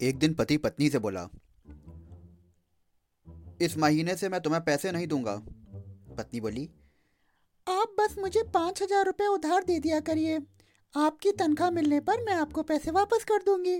एक दिन पति पत्नी से बोला, इस महीने से मैं तुम्हें पैसे नहीं दूँगा। पत्नी बोली, आप बस मुझे पाँच हज़ार रुपये उधार दे दिया करिए। आपकी तनख्वाह मिलने पर मैं आपको पैसे वापस कर दूँगी।